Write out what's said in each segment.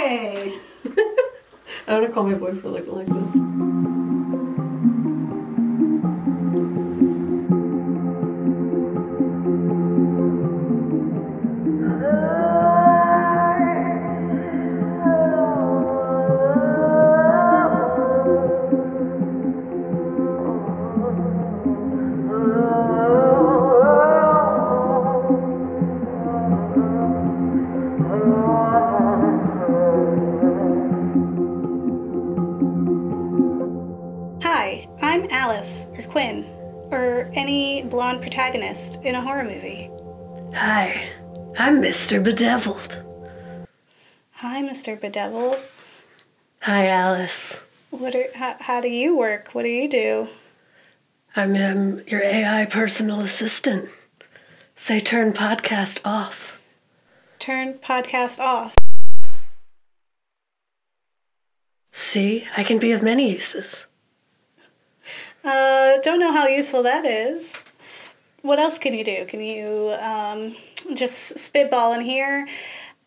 Okay. I want to call my boyfriend like this. Alice, or Quinn, or any blonde protagonist in a horror movie. Hi, I'm Mr. Bedeviled. Hi, Mr. Bedeviled. Hi, Alice. What are, how, how do you work? What do you do? I'm um, your AI personal assistant. Say turn podcast off. Turn podcast off. See, I can be of many uses. Uh, don't know how useful that is. What else can you do? Can you um, just spitball in here?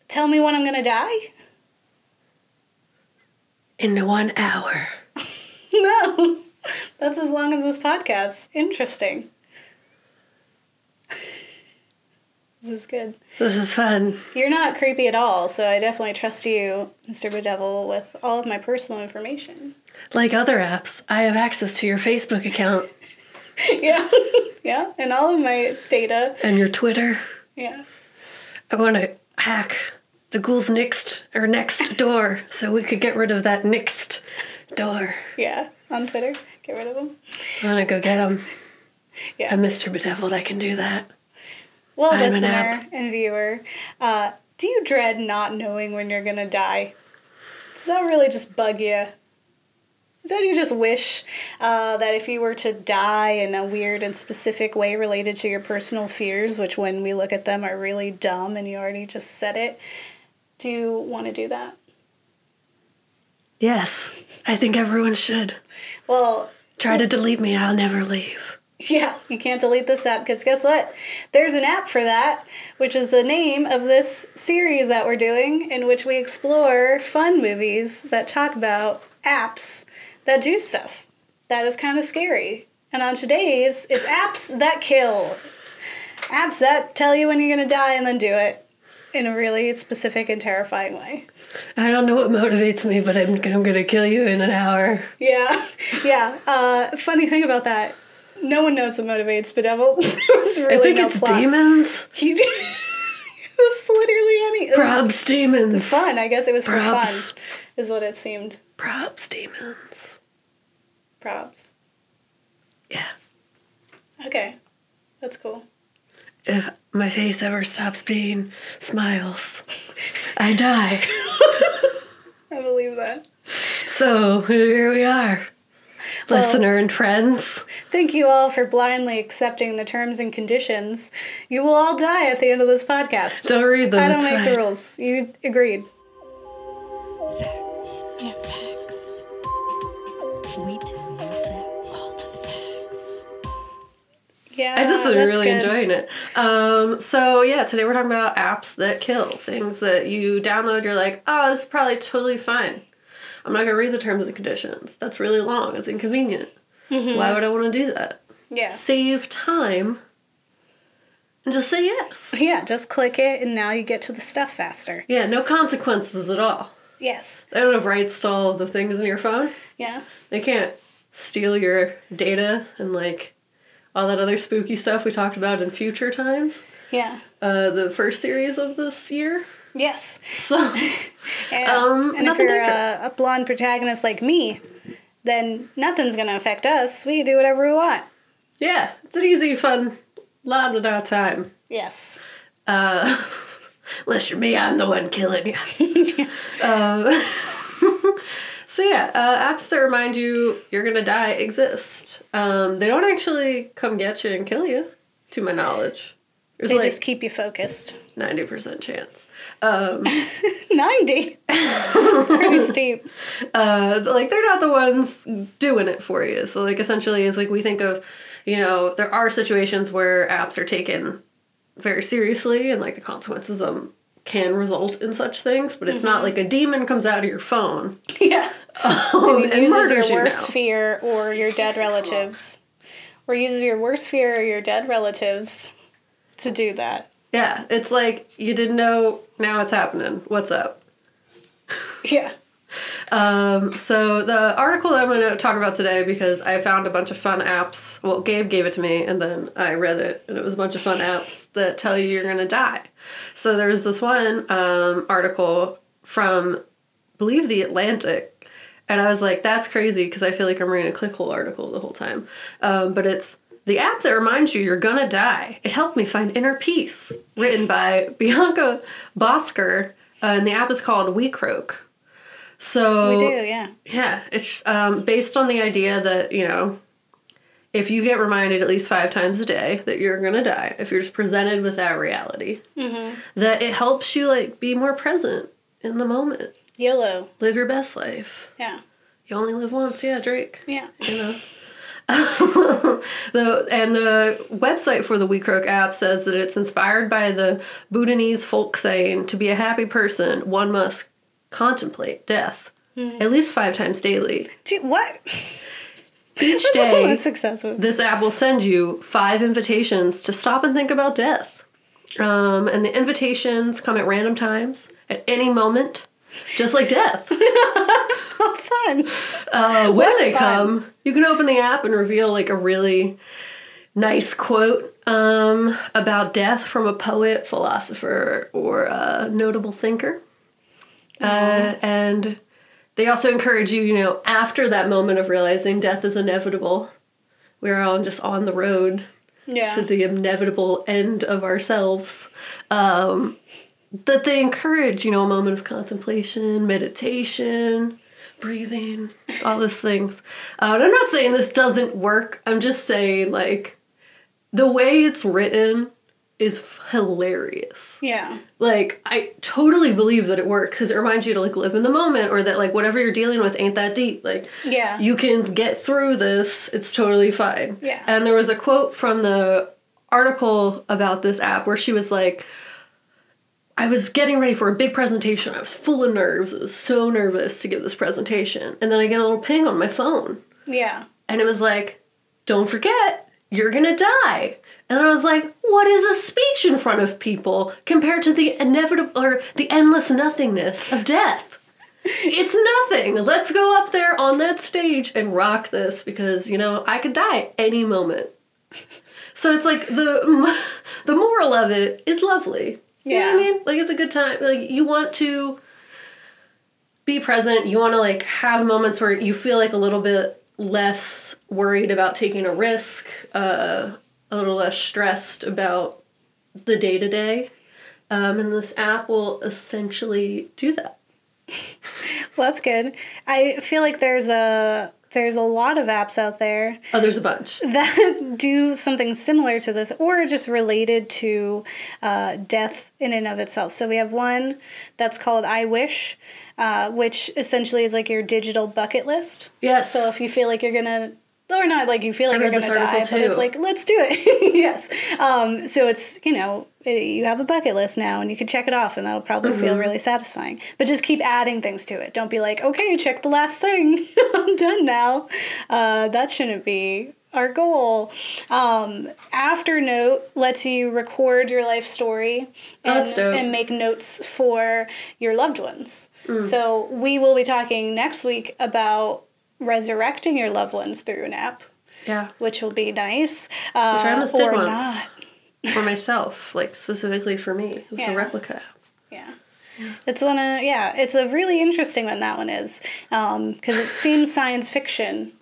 Tell me when I'm gonna die? In one hour. No, that's as long as this podcast. Interesting. this is good. This is fun. You're not creepy at all, so I definitely trust you, Mr. Bedevil, with all of my personal information. Like other apps, I have access to your Facebook account yeah, yeah, and all of my data. and your Twitter. Yeah. I want to hack the ghouls next or next door so we could get rid of that next door. Yeah, on Twitter. Get rid of them. I want to go get them. Yeah. I'm Mr. Bedeviled. I can do that. Well, I'm an listener app. and viewer, uh, do you dread not knowing when you're gonna die? Does that really just bug you? That you just wish uh, that if you were to die in a weird and specific way related to your personal fears, which when we look at them are really dumb and you already just said it, do you want to do that? Yes, I think everyone should. Well, Try to delete me, I'll never leave. Yeah, you can't delete this app because guess what? There's an app for that, which is the name of this series that we're doing, in which we explore fun movies that talk about apps that do stuff that is kind of scary. And on today's, it's apps that kill. Apps that tell you when you're gonna die and then do it in a really specific and terrifying way. I don't know what motivates me, but I'm, I'm gonna kill you in an hour. Yeah, yeah. Uh, funny thing about that, no one knows what motivates Bedevil. there was really I think no it's plot. demons. He it was literally any. Probs demons. fun. I guess it was for Props. fun, is what it seemed. Probs demons. Props. Yeah. Okay, that's cool. If my face ever stops being smiles, I die. I believe that. So here we are. Well- Listener and friends. Thank you all for blindly accepting the terms and conditions. You will all die at the end of this podcast. Don't read them. I don't it's make fine. the rules. You agreed. Yeah, Yeah, I just am really good. enjoying it. Um, so yeah, today we're talking about apps that kill. Things that you download, you're like, oh, this is probably totally fine. I'm not gonna read the terms and conditions. That's really long. It's inconvenient. Mm-hmm. Why would I want to do that? Yeah. Save time and just say yes. Yeah, just click it and now you get to the stuff faster. Yeah, no consequences at all. Yes. They don't have rights to all of the things in your phone. Yeah. They can't steal your data and like all that other spooky stuff we talked about in future times. Yeah. Uh, the first series of this year. Yes. So Yeah. Um, and if you're a, a blonde protagonist like me, then nothing's gonna affect us. We can do whatever we want. yeah, it's an easy, fun, lot of that time. Yes. Uh, unless you're me, I'm the one killing you. um, so yeah, uh, apps that remind you you're gonna die exist. Um, they don't actually come get you and kill you, to my knowledge. There's They like just keep you focused. ninety percent chance. Um, 90. it's pretty steep. uh, like they're not the ones doing it for you. So like essentially, it's like we think of, you know, there are situations where apps are taken very seriously and like the consequences of them can result in such things, but it's not Mm-hmm. like a demon comes out of your phone Yeah. um, It and uses murders your you worst now. fear or your dead Physical. relatives. Or uses your worst fear or your dead relatives to do that. Yeah, it's like you didn't know, now it's happening. What's up? Yeah. Um, so the article that I'm going to talk about today because I found a bunch of fun apps. Well, Gabe gave it to me, and then I read it, and it was a bunch of fun apps that tell you you're going to die. So there's this one um, article from, I believe, the Atlantic, and I was like, "That's crazy," because I feel like I'm reading a clickhole article the whole time. Um, but it's the app that reminds you you're gonna die. It helped me find inner peace. Written by Bianca Bosker, uh, and the app is called WeCroak. So We do, yeah. yeah, it's um, based on the idea that, you know, if you get reminded at least five times a day that you're gonna die, if you're just presented with that reality, that it helps you, like, be more present in the moment. YOLO. Live your best life. Yeah. You only live once, yeah, Drake. Yeah. You know? the and the website for the We WeCroak app says that it's inspired by the Bhutanese folk saying to be a happy person, one must contemplate death at least five times daily. Gee, what? Each day, this app will send you five invitations to stop and think about death. Um, and the invitations come at random times, at any moment, just like death. Oh, fun. Uh, when What they fun. come, you can open the app and reveal like a really nice quote um, about death from a poet, philosopher, or a notable thinker. Uh, and they also encourage you, you know, after that moment of realizing death is inevitable, we're all just on the road Yeah. to the inevitable end of ourselves. Um, that they encourage, you know, a moment of contemplation, meditation, breathing, all those things. Uh, and I'm not saying this doesn't work. I'm just saying, like, the way it's written is hilarious. Yeah. Like, I totally believe that it works because it reminds you to, like, live in the moment or that, like, whatever you're dealing with ain't that deep. Like, Yeah. you can get through this. It's totally fine. Yeah. And there was a quote from the article about this app where she was like, I was getting ready for a big presentation. I was full of nerves. I was so nervous to give this presentation. And then I get a little ping on my phone. yeah. And it was like, don't forget, you're gonna die. And I was like, what is a speech in front of people compared to the inevitable or the endless nothingness of death? It's nothing. Let's go up there on that stage and rock this because, you know, I could die any moment. So it's like the the moral of it is lovely. You know what I mean? Like it's a good time. Like you want to be present. You want to like have moments where you feel like a little bit less worried about taking a risk, uh, a little less stressed about the day to day. Um, and this app will essentially do that. Well, that's good. I feel like there's a there's a lot of apps out there Oh, there's a bunch. that do something similar to this or just related to uh, death in and of itself. So we have one that's called I Wish, uh, which essentially is like your digital bucket list. Yes. So if you feel like you're gonna, or not like you feel like you're gonna die, article but it's like let's do it. yes. Um, so it's you know eh, you have a bucket list now, and you can check it off, and that'll probably Mm-hmm. feel really satisfying. But just keep adding things to it. Don't be like, okay, check the last thing. I'm done now. Uh, that shouldn't be our goal. Um, Afternote lets you record your life story Oh, and, and make notes for your loved ones. Mm. So we will be talking next week about resurrecting your loved ones through an app, Yeah. which will be nice. Uh, I almost did once. not. For myself, like specifically for me. It was Yeah. a replica. Yeah. It's one of yeah. It's a really interesting one. That one is because it seems science fiction,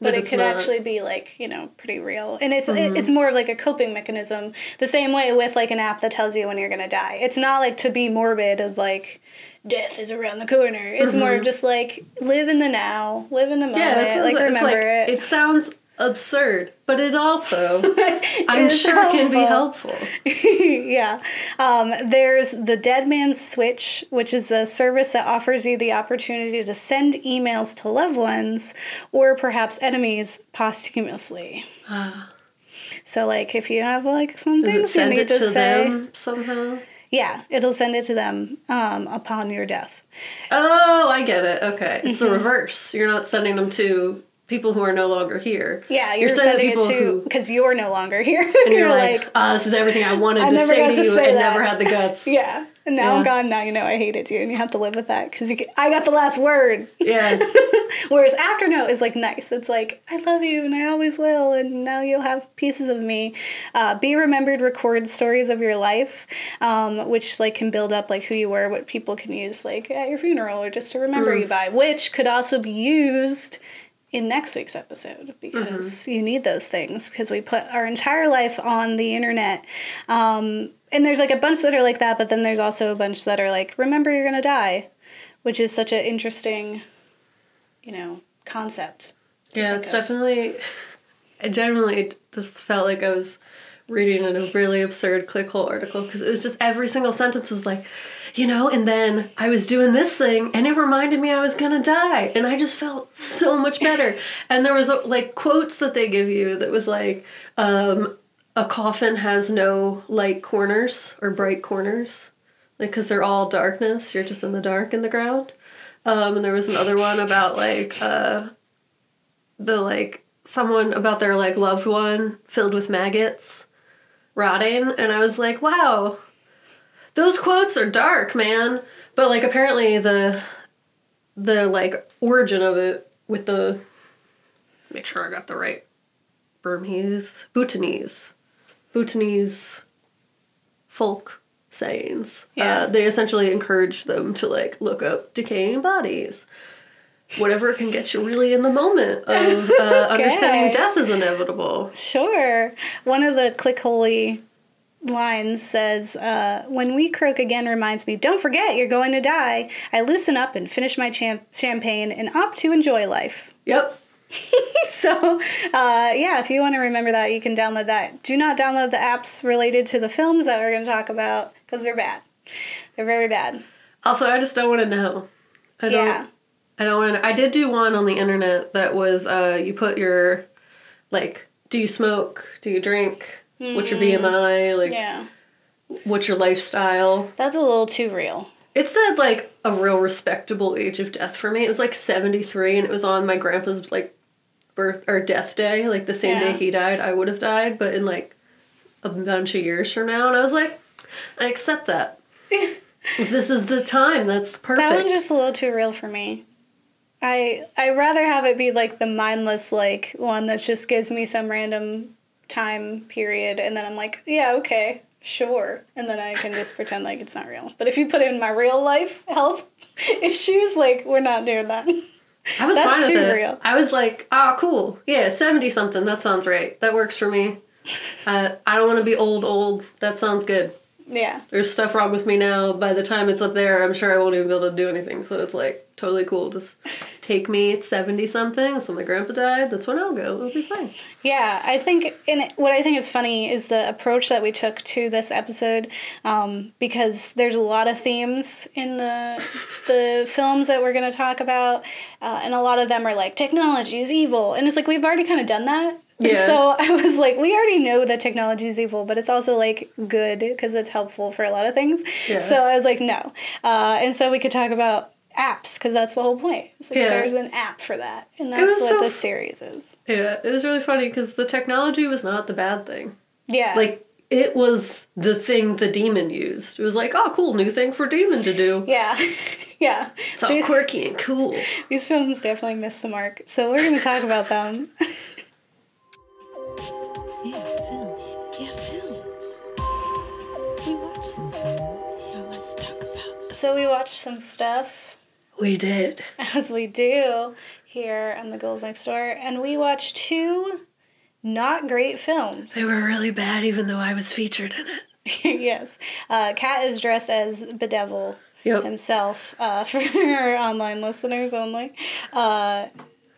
but, But it could not. actually be like you know pretty real, and it's Mm-hmm. it, it's more of like a coping mechanism. The same way with like an app that tells you when you're gonna die. It's not like to be morbid of like death is around the corner. It's more of just like live in the now, live in the moment, Mm-hmm. Yeah, like like, remember like, it. It sounds absurd, but it also, I'm sure, can be helpful. yeah. Um, there's the Dead Man's Switch, which is a service that offers you the opportunity to send emails to loved ones or perhaps enemies posthumously. So, like, if you have like some things you need it to, to say, them somehow? Yeah, it'll send it to them um, upon your death. Oh, I get it. Okay. It's Mm-hmm. the reverse. You're not sending them to people who are no longer here. Yeah, you're, sending sending it to because you're no longer here. And you're, like, ah, this is everything I wanted I to say to to you say and that. never had the guts. yeah. And now I'm gone. Now you know I hated you, and you have to live with that because I got the last word. Yeah. Whereas Afternote is like nice. It's like I love you and I always will, and now you'll have pieces of me. Uh, Be remembered. Record stories of your life, um, which like can build up like who you were, what people can use like at your funeral or just to remember you by, which could also be used in next week's episode because you need those things because we put our entire life on the internet. Um, and there's like a bunch that are like that, but then there's also a bunch that are like, remember you're gonna die, which is such an interesting, you know, concept. Yeah, it's of. definitely. I genuinely just felt like I was reading in a really absurd clickhole article because it was just every single sentence was like, you know, and then I was doing this thing and it reminded me I was gonna die, and I just felt so much better. and there was uh, like quotes that they give you that was like, um, a coffin has no light corners or bright corners, like because they're all darkness. You're just in the dark in the ground. Um, and there was another one about like uh, the like someone about their like loved one filled with maggots rotting and i was like wow those quotes are dark man but like apparently the the like origin of it with the make sure i got the right burmese bhutanese bhutanese folk sayings Yeah. uh, they essentially encourage them to like look up decaying bodies whatever can get you really in the moment of uh, understanding death is inevitable. Sure. One of the click holy lines says, uh, When WeCroak again reminds me, don't forget you're going to die. I loosen up and finish my champ- champagne and opt to enjoy life. Yep. So, uh, yeah, if you want to remember that, you can download that. Do not download the apps related to the films that we're going to talk about because they're bad. They're very bad. Also, I just don't want to know. I don't. Yeah. I don't want to. I did do one on the internet that was uh, you put your like, do you smoke? Do you drink? What's your BMI? Like, Yeah. what's your lifestyle? That's a little too real. It said like a real respectable age of death for me. It was like 73 and it was on my grandpa's like birth or death day, like the same Yeah. day he died, I would have died, but in like a bunch of years from now and I was like, I accept that. This is the time, that's perfect. That one's just a little too real for me. I I rather have it be like the mindless like one that just gives me some random time period and then I'm like, yeah, okay, sure. And then I can just pretend like it's not real. But if you put in my real life health issues, like we're not doing that. I was That's fine with too it. real. I was like, ah, cool. Yeah, 70 something. That sounds right. That works for me. Uh, I don't want to be old, old. That sounds good. Yeah. There's stuff wrong with me now. By the time it's up there, I'm sure I won't even be able to do anything. So it's like totally cool. Just take me at 70 something. That's when my grandpa died. That's when I'll go. It'll be fine. Yeah, I think, and what I think is funny is the approach that we took to this episode, um, because there's a lot of themes in the the films that we're going to talk about, uh, and a lot of them are like technology is evil, and it's like we've already kind of done that. Yeah. So I was like, we already know that technology is evil, but it's also like good because it's helpful for a lot of things. Yeah. So I was like, no, uh, and so we could talk about apps because that's the whole point. Like Yeah. there's an app for that, and that's what so this series is. Yeah, it was really funny because the technology was not the bad thing. Yeah. Like, it was the thing the demon used. It was like, oh, cool, new thing for demon to do. Yeah, yeah. It's all These, quirky and cool. these films definitely missed the mark, so we're gonna talk about them. So we watched some stuff, We did. as we do here on the Girls Next Door, and we watched two not great films. They were really bad, even though I was featured in it. yes, uh, Kat is dressed as Bedevil Yep. himself uh, for our online listeners only, uh,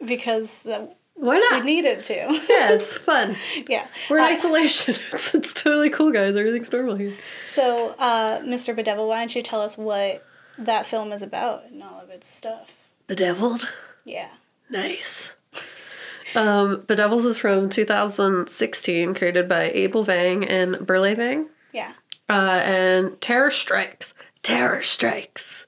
because the, Why not? we needed to. yeah, it's fun. yeah. We're in Uh, isolation. It's, it's totally cool, guys. Everything's normal here. So, uh, Mr. Bedevil, why don't you tell us what that film is about and all of its stuff? Bedeviled. Yeah. Nice. Um, Bedevils is from 2016, created by Abel Vang and Burlee Vang. Yeah. Uh, and terror strikes. Terror strikes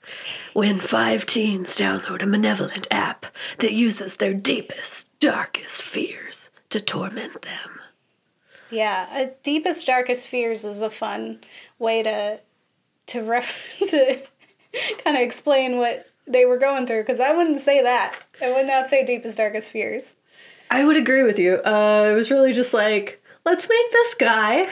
when five teens download a malevolent app that uses their deepest, darkest fears to torment them. Yeah, deepest darkest fears is a fun way to to ref to kind of explain what they were going through because I wouldn't say that. I would not say deepest darkest fears. I would agree with you. Uh, it was really just like, let's make this guy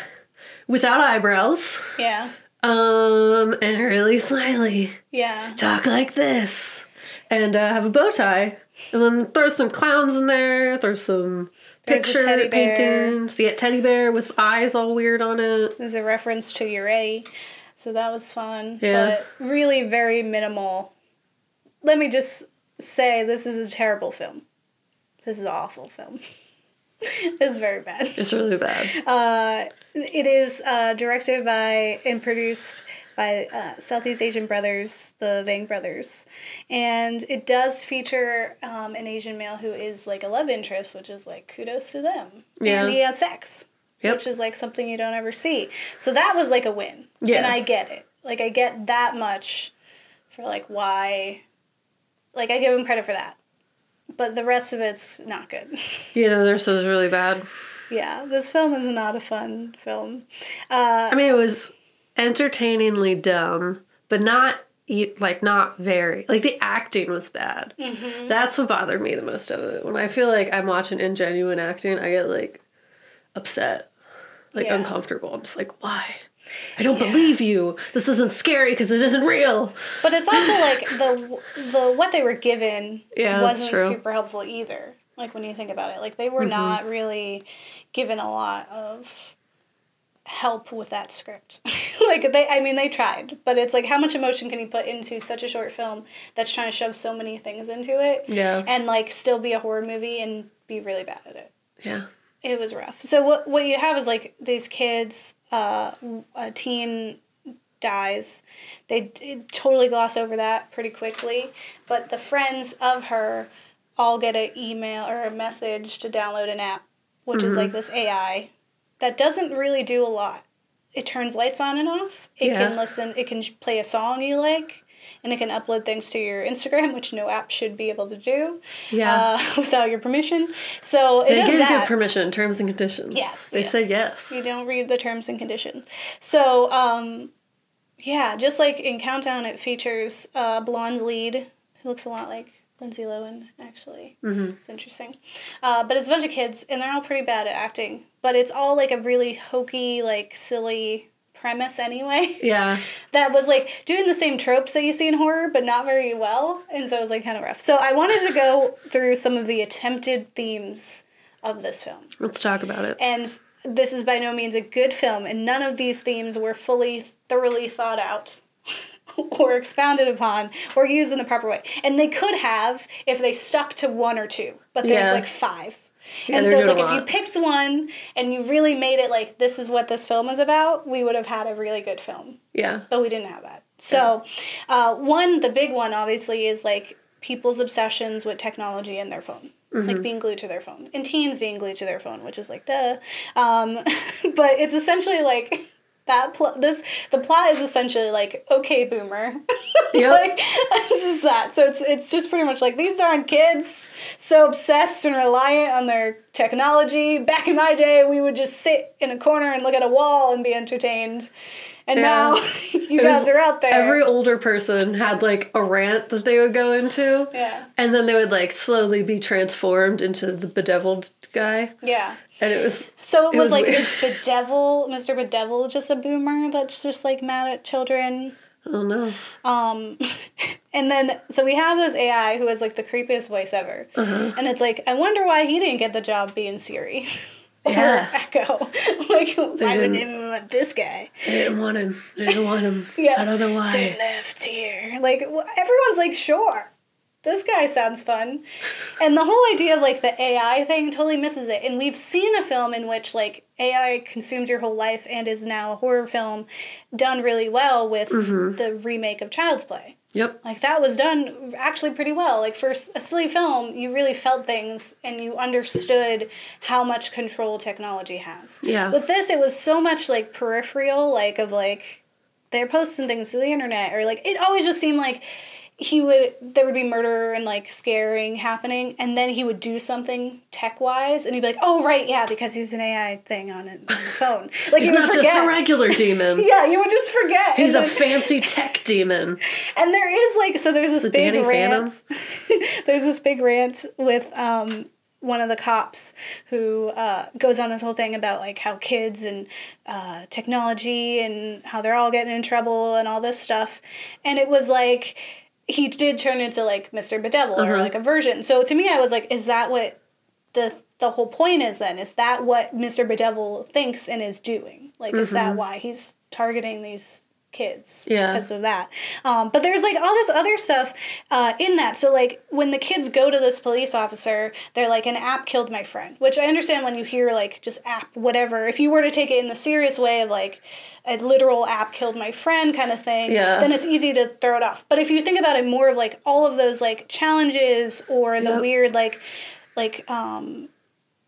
without eyebrows, Yeah. um, and really smiley, Yeah. talk like this, and uh, have a bow tie, and then throw some clowns in there, throw some There's picture teddy bear. paintings. Yeah, teddy bear with eyes all weird on it. There's a reference to Yurei, so that was fun. Yeah. But really very minimal. Let me just say this is a terrible film. This is an awful film. it's very bad. It's really bad. Uh, it is uh, directed by and produced by uh, Southeast Asian brothers, the Vang brothers, and it does feature um, an Asian male who is like a love interest, which is like kudos to them. Yeah. And he has sex, Yep. which is like something you don't ever see. So that was like a win. Yeah. And I get it. Like I get that much for like why. Like I give him credit for that. But the rest of it's not good. You know, this was really bad. Yeah, this film is not a fun film. Uh, I mean, it was entertainingly dumb, but not like not very like the acting was bad. Mm-hmm. That's what bothered me the most of it. When I feel like I'm watching ingenuine acting, I get like upset, like Yeah. uncomfortable. I'm just like, why? I don't believe you. This isn't scary because it isn't real. but it's also like the the what they were given Yeah, wasn't. Mm-hmm. super helpful either. Like when you think about it, like they were not really given a lot of help with that script. like they, I mean, they tried, but it's like how much emotion can you put into such a short film that's trying to shove so many things into it, Yeah. and like still be a horror movie and be really bad at it. Yeah. It was rough. So what what you have is like these kids, uh, a teen dies. They totally gloss over that pretty quickly, but the friends of her all get an email or a message to download an app, which is like this AI that doesn't really do a lot. It turns lights on and off. It Yeah. can listen. It can play a song you like. And it can upload things to your Instagram, which no app should be able to do Yeah. uh, without your permission. So it they does good permission, terms and conditions. Yes. They said yes. You don't read the terms and conditions. So, um, yeah, just like in Countdown, it features a blonde lead who looks a lot like Lindsay Lohan, actually. Mhm. It's interesting. Uh, but it's a bunch of kids, and they're all pretty bad at acting. But it's all like a really hokey, like silly premise anyway. Yeah. that was like doing the same tropes that you see in horror, but not very well. And so it was like kind of rough. So I wanted to go through some of the attempted themes of this film. Let's talk about it. And this is by no means a good film, and none of these themes were fully, thoroughly thought out or expounded upon or used in the proper way. And they could have if they stuck to one or two, but there's Yeah. like five. Yeah, and so it's like if you picked one and you really made it like this is what this film is about, we would have had a really good film Yeah. but we didn't have that. So, uh, one, the big one obviously is like people's obsessions with technology and their phone, Mm-hmm. like being glued to their phone, and teens being glued to their phone, which is like duh. Um, but it's essentially like that. Pl- this the plot is essentially like okay, boomer. Yep. like it's just that. So it's it's just pretty much like these darn kids so obsessed and reliant on their technology. Back in my day, we would just sit in a corner and look at a wall and be entertained. And Yeah. now you It guys are out there. Every older person had like a rant that they would go into. yeah. And then they would like slowly be transformed into the bedeviled guy. Yeah. And it was So it, It was, was like, weird. is Bedevil, Mr. Bedevil, just a boomer that's just like mad at children? I don't know. Um, and then, so we have this AI who has like the creepiest voice ever. Uh-huh. And it's like, I wonder why he didn't get the job being Siri. or Yeah. Echo. like, why would didn't. anyone want this guy? I didn't want him. I didn't want him. Yeah. I don't know Turn why. left here. Like, everyone's like, sure. This guy sounds fun. And the whole idea of like the AI thing totally misses it. And we've seen a film in which like AI consumes your whole life and is now a horror film done really well with Mm-hmm. the remake of Child's Play. Yep. Like that was done actually pretty well. Like for a silly film, you really felt things and you understood how much control technology has. Yeah. With this, it was so much like peripheral, like of like they're posting things to the internet or like it always just seemed like he would there would be murder and like scaring happening and then he would do something tech wise and he'd be like oh right yeah because he's an ai thing on, it, on the phone like He's not just a regular demon. yeah you would just forget He's and a then- fancy tech demon. and there is like so there's this The big Danny rant. there's this big rant with um one of the cops who uh, goes on this whole thing about like how kids and uh, technology and how they're all getting in trouble and all this stuff, and it was like he did turn into like Mr. Bedevil or Uh-huh. like a version. So to me, I was like, is that what the the whole point is? Then is that what Mr. Bedevil thinks and is doing? Like, is that why he's targeting these kids Yeah. because of that. Um, but there's like all this other stuff uh, in that. So like when the kids go to this police officer, they're like, an app killed my friend. Which I understand when you hear like just app whatever. If you were to take it in the serious way of like a literal app killed my friend kind of thing, Yeah. then it's easy to throw it off. But if you think about it more of like all of those like challenges or the Yep. weird like like um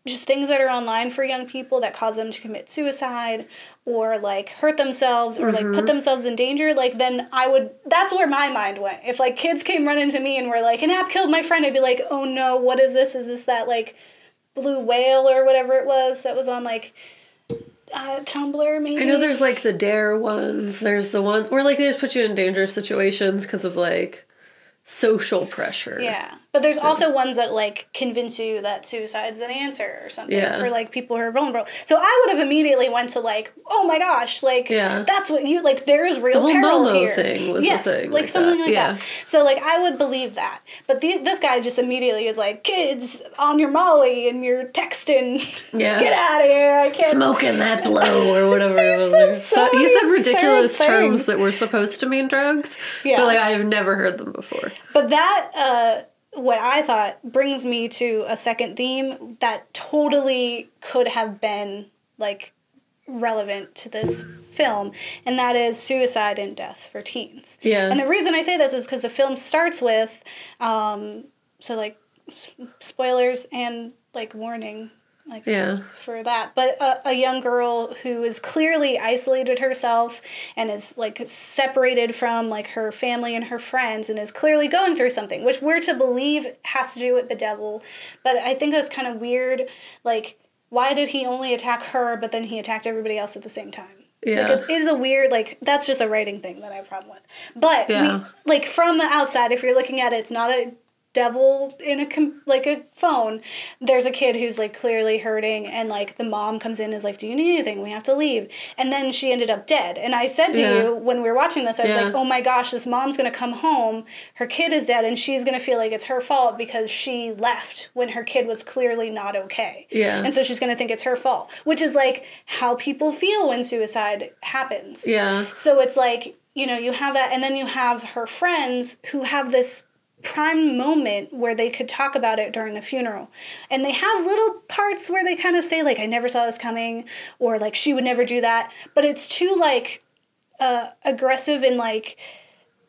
just things that are online for young people that cause them to commit suicide or like hurt themselves or like put themselves in danger like then i would that's where my mind went. If like kids came running to me and were like an app killed my friend i'd be like oh no what is this? Is this that like blue whale or whatever it was that was on like uh, tumblr maybe? I know there's like the dare ones. There's the ones where like they just put you in dangerous situations because of like social pressure. Yeah. But there's also ones that like convince you that suicide's an answer or something Yeah. for like people who are vulnerable. So I would have immediately went to like, oh my gosh, like Yeah. that's what you like. There is real whole peril Momo here. thing was yes, thing like, like something like Yeah. that. So like I would believe that. But the, this guy just immediately is like, kids on your Molly and you're texting. Yeah. Get out of here! I can't. Smoking that blow or whatever was. said so he said ridiculous terms things. that were supposed to mean drugs. Yeah. But like I've never heard them before. But that, uh, what I thought brings me to a second theme that totally could have been like relevant to this film, and that is suicide and death for teens. Yeah. And the reason I say this is because the film starts with, um, so like s- spoilers and like warning, like Yeah. for that. But a, a young girl who is clearly isolated herself and is like separated from like her family and her friends and is clearly going through something, which we're to believe has to do with the devil. But I think that's kind of weird. Like, why did he only attack her, but then he attacked everybody else at the same time? Yeah. Like, it's, it is a weird, like, that's just a writing thing that I have a problem with. But, Yeah. we, like, from the outside, if you're looking at it, it's not a devil in a com- like a phone there's a kid who's like clearly hurting and like the mom comes in and is like do you need anything we have to leave and then she ended up dead and i said to Yeah. you when we were watching this i was Yeah. like oh my gosh this mom's gonna come home her kid is dead and she's gonna feel like it's her fault because she left when her kid was clearly not okay Yeah. and so she's gonna think it's her fault which is like how people feel when suicide happens Yeah. so it's like, you know, you have that, and then you have her friends who have this prime moment where they could talk about it during the funeral. And they have little parts where they kind of say, like, I never saw this coming, or like, she would never do that. But it's too, like, uh, aggressive and like,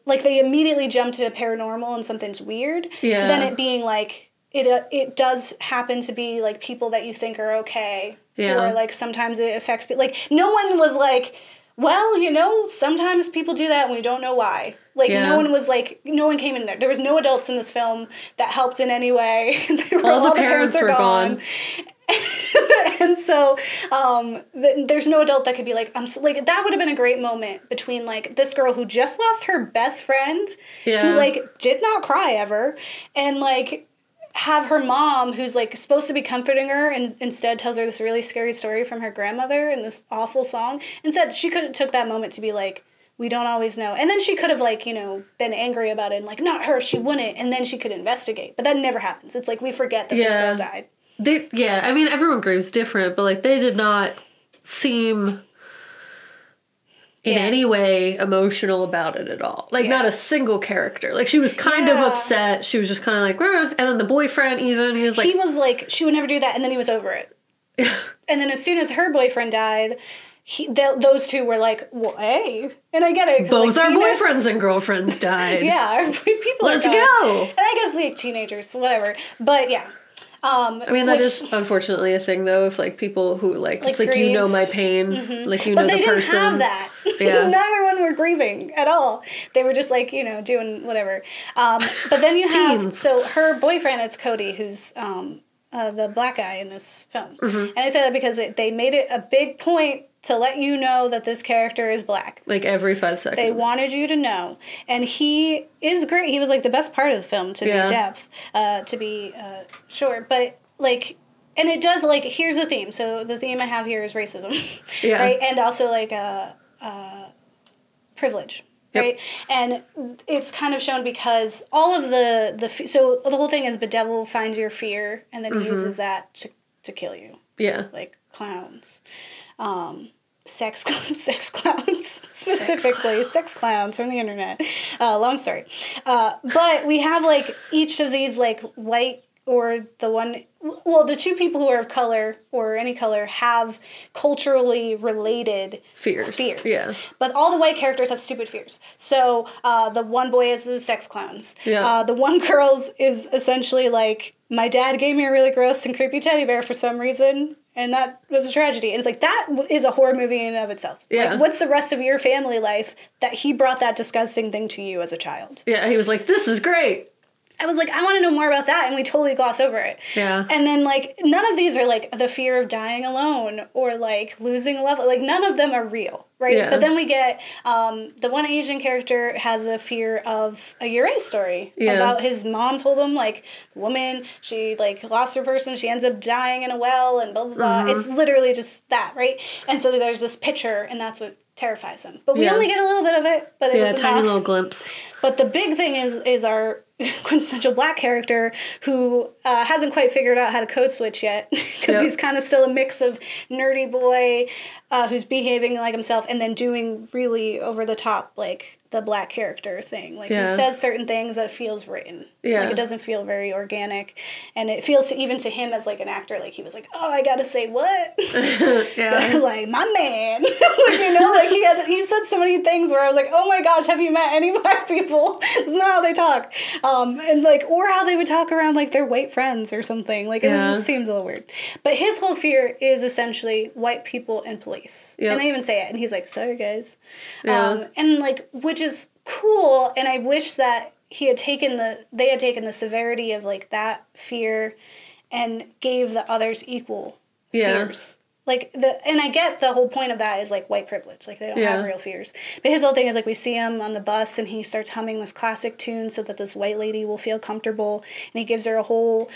like they immediately jump to paranormal and something's weird. Yeah. Than it being like, it, uh, it does happen to be like people that you think are okay. Yeah. Or like sometimes it affects people. Like, no one was like, well, you know, sometimes people do that and we don't know why. Like Yeah. no one was like no one came in there. There was no adults in this film that helped in any way. Were- All the parents were gone. and so um, th- there's no adult that could be like I'm so, like that would have been a great moment between like this girl who just lost her best friend Yeah. who like did not cry ever and like have her mom who's like supposed to be comforting her and instead tells her this really scary story from her grandmother and this awful song instead she could have took that moment to be like we don't always know. And then she could have like you know been angry about it and like not her she wouldn't and then she could investigate. But that never happens. It's like we forget that this Yeah. girl died. They yeah, I mean everyone grieves different, but like they did not seem in Yeah. any way emotional about it at all. Like not a single character. Like she was kind of upset. She was just kind of like, "Rah." and then the boyfriend even he was like, he was like she would never do that and then he was over it and then as soon as her boyfriend died he, th- those two were like, well, hey, and I get it. Both like, our teen- boyfriends and girlfriends died. Yeah, people. Let's go. And I guess like teenagers, whatever. But yeah, um, I mean, that which- is unfortunately a thing, though. If like people who like, Like it's like you know my pain, like you But know they the didn't person. have that. Yeah. Neither one were grieving at all. They were just like, you know, doing whatever. Um, but then you have so her boyfriend is Cody, who's um, uh, the black guy in this film. Mm-hmm. And I say that because it, they made it a big point to let you know that this character is black. Like every five seconds. They wanted you to know, and he is great. He was like the best part of the film to Yeah. be depth, uh, to be uh, short. But like, and it does like here's the theme. So the theme I have here is racism, Yeah. right, and also like uh, uh, privilege. Yep. Right, and it's kind of shown because all of the the so the whole thing is bedevil finds your fear and then Mm-hmm. uses that to to kill you Yeah. like clowns, um, sex sex clowns specifically sex clowns from the internet. Uh, long story, uh, but we have like each of these like white or the one well the two people who are of color or any color have culturally related Fears. fears. Yeah. But all the white characters have stupid fears. So uh, the one boy is the sex clowns. Yeah. Uh, the one girl's is essentially like, my dad gave me a really gross and creepy teddy bear for some reason. And that was a tragedy. And it's like, that is a horror movie in and of itself. Yeah. Like, what's the rest of your family life that he brought that disgusting thing to you as a child? Yeah. He was like, "This is great." I was like, I want to know more about that, and we totally gloss over it. Yeah. And then like none of these are like the fear of dying alone or like losing a level. Like none of them are real, right? Yeah. But then we get um, the one Asian character has a fear of a Yurei story Yeah. about his mom told him like the woman she like lost her person, she ends up dying in a well, and blah blah blah. Mm-hmm. It's literally just that, right? And so there's this picture, and that's what terrifies him. But we Yeah. only get a little bit of it, but it Yeah. was Tiny enough. little glimpse. But the big thing is is our quintessential black character who uh, hasn't quite figured out how to code switch yet because Yep. he's kind of still a mix of nerdy boy uh, who's behaving like himself and then doing really over the top like the black character thing. Like Yeah. he says certain things that feels written. Yeah. Like it doesn't feel very organic, and it feels to, even to him as like an actor like he was like, oh, I gotta say what. Yeah. like my man, like, you know, like he had he said so many things where I was like, oh my gosh, have you met any black people? It's not how they talk, um, and like or how they would talk around like their white friends or something. Like it Yeah. just seems a little weird. But his whole fear is essentially white people and police, Yep. and they even say it, and he's like, sorry guys, Yeah. um, and like which is cool, and I wish that he had taken the they had taken the severity of like that fear and gave the others equal Yeah. fears. Like the and I get the whole point of that is like white privilege. Like they don't Yeah. have real fears. But his whole thing is like we see him on the bus and he starts humming this classic tune so that this white lady will feel comfortable and he gives her a whole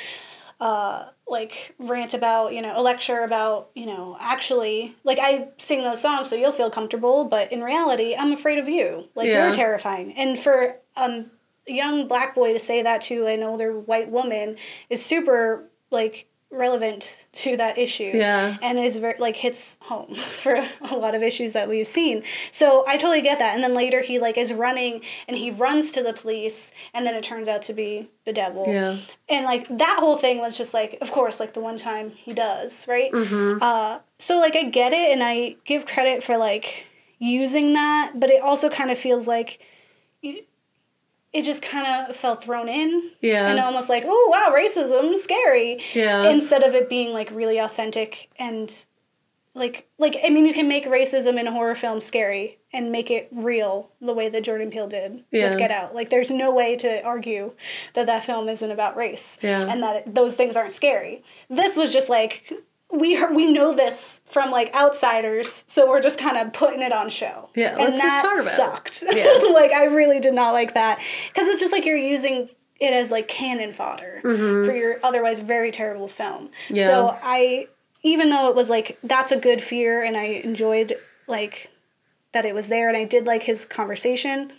uh like rant about, you know, a lecture about, you know, actually like I sing those songs so you'll feel comfortable, but in reality I'm afraid of you. Like Yeah. you're terrifying. And for um a young black boy to say that to an older white woman is super like relevant to that issue Yeah. and is very like hits home for a lot of issues that we've seen so i totally get that and then later he like is running and he runs to the police and then it turns out to be the devil Yeah. and like that whole thing was just like of course like the one time he does right Mm-hmm. uh, so like i get it and i give credit for like using that but it also kind of feels like you, it just kind of felt thrown in Yeah. and almost like oh wow racism scary Yeah. instead of it being like really authentic and like like i mean you can make racism in a horror film scary and make it real the way that jordan peele did Yeah. with get out like there's no way to argue that that film isn't about race Yeah. and that it, those things aren't scary this was just like we heard, we know this from like outsiders so we're just kind of putting it on show Yeah, and that talk about it. sucked Yeah. like i really did not like that because it's just like you're using it as like cannon fodder for your otherwise very terrible film Mm-hmm. Yeah. so i even though it was like that's a good fear and i enjoyed like that it was there and i did like his conversation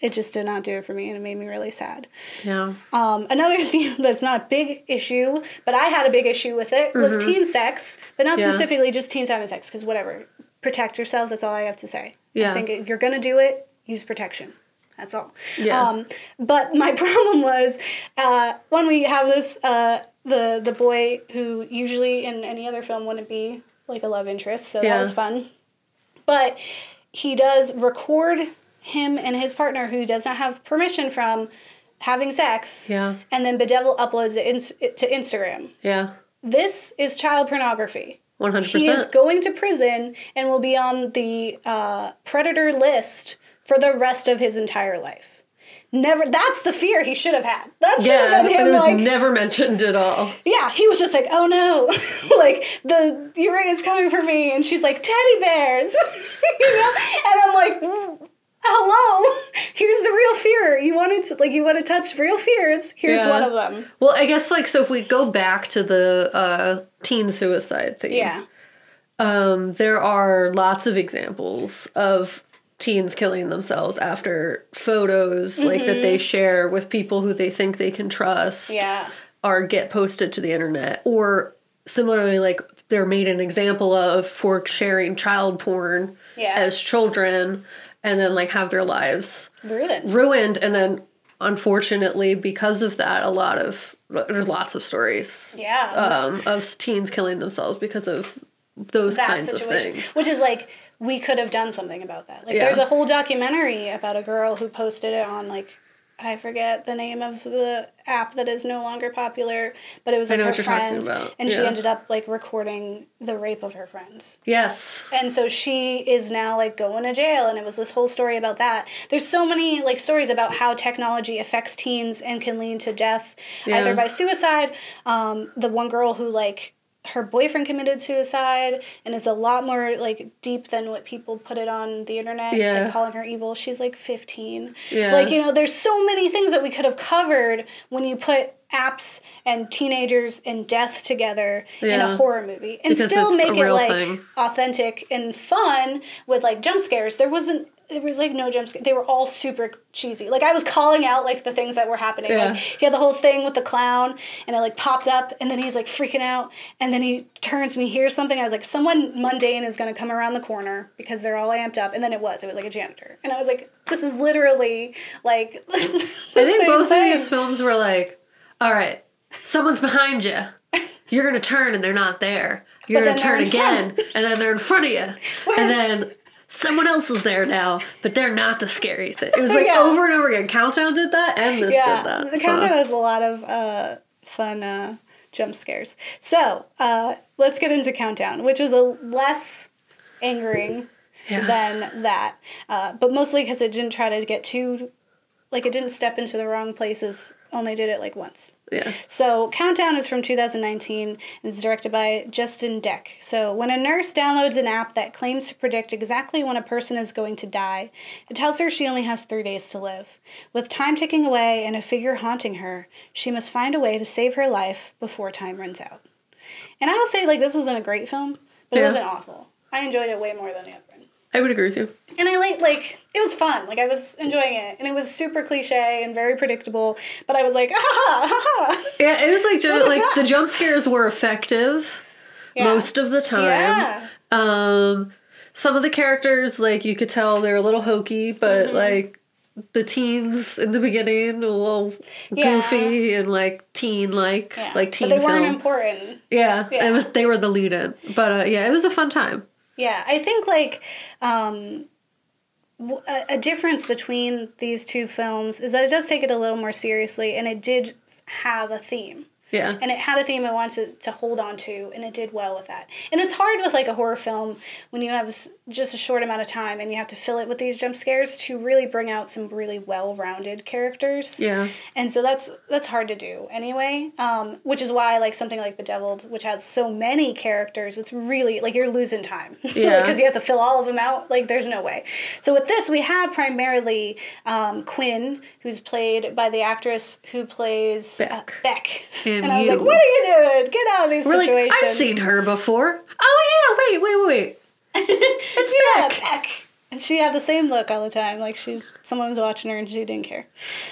it just did not do it for me and it made me really sad yeah. um, another theme that's not a big issue but i had a big issue with it was teen sex but not Mm-hmm. Yeah. specifically just teens having sex because whatever protect yourselves that's all i have to say Yeah. i think if you're gonna do it use protection that's all Yeah. um, but my problem was uh, when we have this uh, the the boy who usually in any other film wouldn't be like a love interest so Yeah. that was fun But he does record him and his partner, who does not have permission from, having sex. Yeah. And then Bedevil uploads it it to Instagram. Yeah. This is child pornography. One hundred He is going to prison and will be on the uh, predator list for the rest of his entire life. Never. That's the fear he should have had. That should Yeah, have been him. it was like, never mentioned at all. yeah, he was just like, oh no, like the Yurei is coming for me, and she's like teddy bears, you know, and I'm like. "Mm, Hello, here's the real fear. You wanted to like you want to touch real fears. Here's Yeah. one of them. Well, I guess like so if we go back to the uh, teen suicide thing, Yeah, um, there are lots of examples of teens killing themselves after photos like that they share with people who they think they can trust yeah, or get posted to the internet or similarly like they're made an example of for sharing child porn Yeah. as children and then like have their lives ruined. ruined and then unfortunately because of that a lot of there's lots of stories Yeah, um, of teens killing themselves because of those that kinds situation, of things which is like we could have done something about that. Like Yeah. there's a whole documentary about a girl who posted it on like I forget the name of the app that is no longer popular, but it was I like know her what you're talking friend, about. and she ended up like recording the rape of her friends. yes And so she is now like going to jail, and it was this whole story about that. There's so many like stories about how technology affects teens and can lead to death, either by suicide. Um, the one girl who like her boyfriend committed suicide, and it's a lot more like deep than what people put it on the internet. Yeah. like calling her evil. She's like 15. Yeah. Like you know, there's so many things that we could have covered when you put apps and teenagers and death together in a horror movie and Because still make it like thing. authentic and fun with like jump scares. There wasn't there was like no jump scares. They were all super cheesy. Like I was calling out like the things that were happening. Yeah. Like he had the whole thing with the clown and it like popped up and then he's like freaking out and then he turns and he hears something. I was like, someone mundane is gonna come around the corner because they're all amped up. And then it was. It was like a janitor. And I was like, this is literally like i think both of these films were like all right someone's behind you you're gonna turn and they're not there you're gonna turn again and then they're in front of you and then someone else is there now but they're not the scary thing it was like Yeah. over and over again countdown did that and this yeah, did that the so. countdown has a lot of uh, fun uh, jump scares. So uh, let's get into countdown, which is a less angering Yeah. than that, uh, but mostly because it didn't try to get too, like it didn't step into the wrong places. Only did it like once. Yeah So, Countdown is from 2019 and is directed by Justin Dec. So, when a nurse downloads an app that claims to predict exactly when a person is going to die, it tells her she only has three days to live. With time ticking away and a figure haunting her, she must find a way to save her life before time runs out. And I will say, like, this wasn't a great film, but it wasn't awful. I enjoyed it way more than the one. I would agree with you And I like like it was fun. Like I was enjoying it, and it was super cliche and very predictable. But I was like, ah, ha, ha, ha. Yeah, it was like gen- the like the jump scares were effective Yeah. most of the time. Yeah. Um, some of the characters, like you could tell, they're a little hokey, but Mm-hmm. like the teens in the beginning, a little Yeah. goofy and like teen like, Yeah. like teen but they film. weren't important. yeah, Yeah. it was. They were the lead in, but uh, yeah, it was a fun time. Yeah, I think like um, a, a difference between these two films is that it does take it a little more seriously, and it did have a theme. Yeah, and it had a theme I wanted to, to hold on to, and it did well with that. And it's hard with like a horror film when you have just a short amount of time and you have to fill it with these jump scares to really bring out some really well-rounded characters. yeah, And so that's that's hard to do anyway. Um, which is why like something like Bedeviled, which has so many characters, it's really like you're losing time. Yeah. Because you have to fill all of them out. Like there's no way. So with this, we have primarily um, Quinn, who's played by the actress who plays uh, Beck. Beck. And I was you. like, what are you doing? Get out of these we're like, situations. I've seen her before. Oh yeah, wait, wait, wait, wait. it's Beck. Beck. And she had the same look all the time, like she someone was watching her and she didn't care.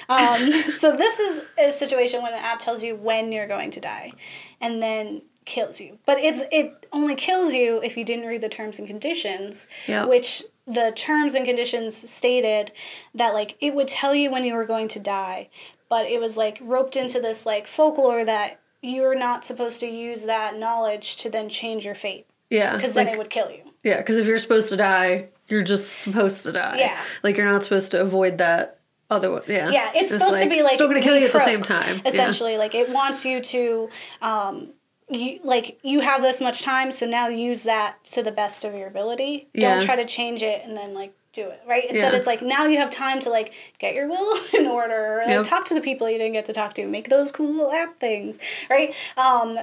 Um, so this is a situation when an app tells you when you're going to die, and then kills you. But it's it only kills you if you didn't read the terms and conditions, Yeah. which the terms and conditions stated that like it would tell you when you were going to die, but it was like roped into this like folklore that you're not supposed to use that knowledge to then change your fate Yeah, because then it would kill you. Yeah, because if you're supposed to die, you're just supposed to die. Yeah. Like you're not supposed to avoid that other. Yeah. Yeah, it's supposed to be like still gonna kill you at the same time. Yeah. Essentially, like it wants you to, um, you like you have this much time, so now use that to the best of your ability. Yeah. Don't try to change it and then like do it right. Instead, Yeah. it's like now you have time to like get your will in order, like, Yep. talk to the people you didn't get to talk to, make those cool app things, right? Um,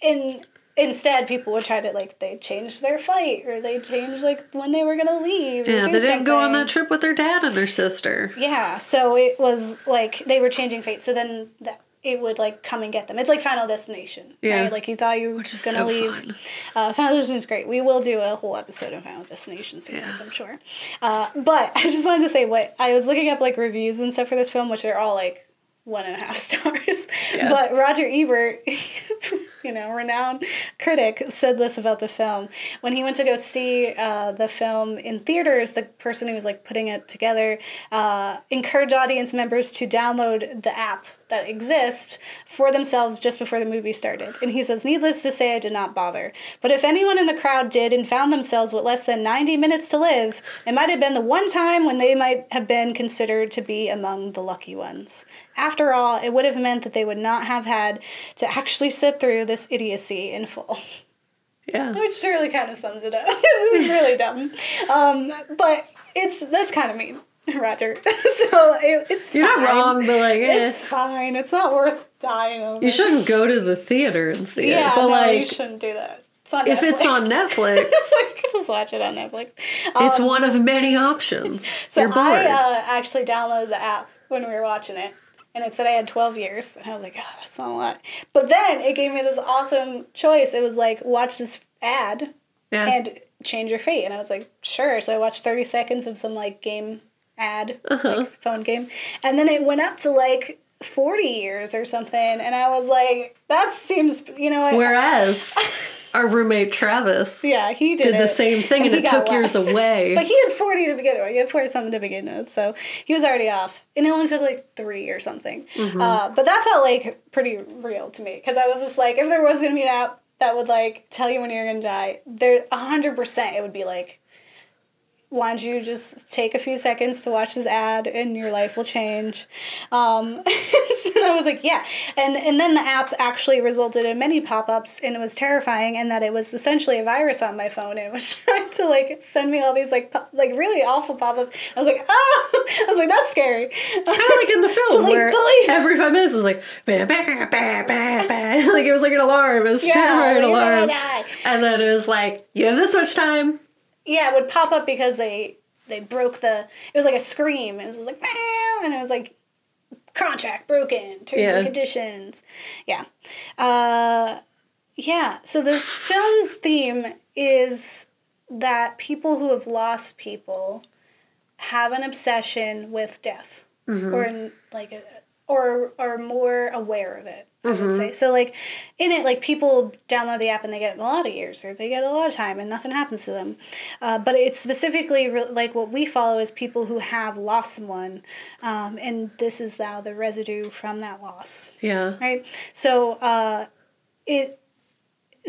in instead people would try to like they change their flight or they change like when they were gonna leave. Yeah, they didn't go on that trip with their dad and their sister. Yeah, so it was like they were changing fate. So then that it would like come and get them. It's like Final Destination. Yeah. Right? Like you thought you were is gonna so leave. Uh, Final Destination is great. We will do a whole episode of Final Destination series, Yeah. I'm sure. Uh, but I just wanted to say what I was looking up like reviews and stuff for this film, which are all like one and a half stars. Yeah. But Roger Ebert, you know, renowned critic, said this about the film. When he went to go see uh, the film in theaters, the person who was like putting it together uh, encouraged audience members to download the app that exists for themselves just before the movie started. And he says, Needless to say, I did not bother. But if anyone in the crowd did and found themselves with less than 90 minutes to live, it might have been the one time when they might have been considered to be among the lucky ones. After all, it would have meant that they would not have had to actually sit through this idiocy in full. Yeah. Which really kind of sums it up. it's really dumb. Um, but it's that's kind of mean, Roger. so it, it's You're not fine. wrong, but like, eh. It's fine. It's not worth dying over. you shouldn't go to the theater and see Yeah, it. But no, you shouldn't do that. It's if it's on Netflix, like, just watch it on Netflix. it's Um, one of many options. So You're bored. I uh, actually downloaded the app when we were watching it, and it said I had 12 years, and I was like, oh, that's not a lot. But then it gave me this awesome choice. It was like, watch this ad yeah. and change your fate, and I was like, sure. So I watched 30 seconds of some like game ad, Uh-huh. like phone game, and then it went up to like 40 years or something, and I was like, that seems, you know? Whereas our roommate Travis yeah, he did, did the same thing and he it took years away. But he had 40 to begin with. He had 40 something to begin with. So he was already off. And it only took like three or something. Mm-hmm. Uh, but that felt like pretty real to me. Because I was just like, if there was going to be an app that would like tell you when you're going to die, there 100% it would be like, why don't you just take a few seconds to watch this ad and your life will change? Um, so I was like, yeah. And, and then the app actually resulted in many pop ups and it was terrifying and that it was essentially a virus on my phone and it was trying to like send me all these like pop- like really awful pop ups. I was like, ah! I was like, that's scary. kind of like in the film like, where believe- every five minutes was like bah, bah, bah, bah, bah. like it was like an alarm, it was Yeah, an alarm, and then it was like you have this much time. Yeah, it would pop up because they they broke the. It was like a scream. And it was like and it was like contract broken, terms Yeah. and conditions. Yeah, uh, yeah. So this film's theme is that people who have lost people have an obsession with death, or in, like a, or are more aware of it. I would say so. Like in it, like people download the app and they get a lot of years, or they get a lot of time, and nothing happens to them. Uh, but it's specifically re- like what we follow is people who have lost someone, um, and this is now the residue from that loss Yeah, right? So uh, it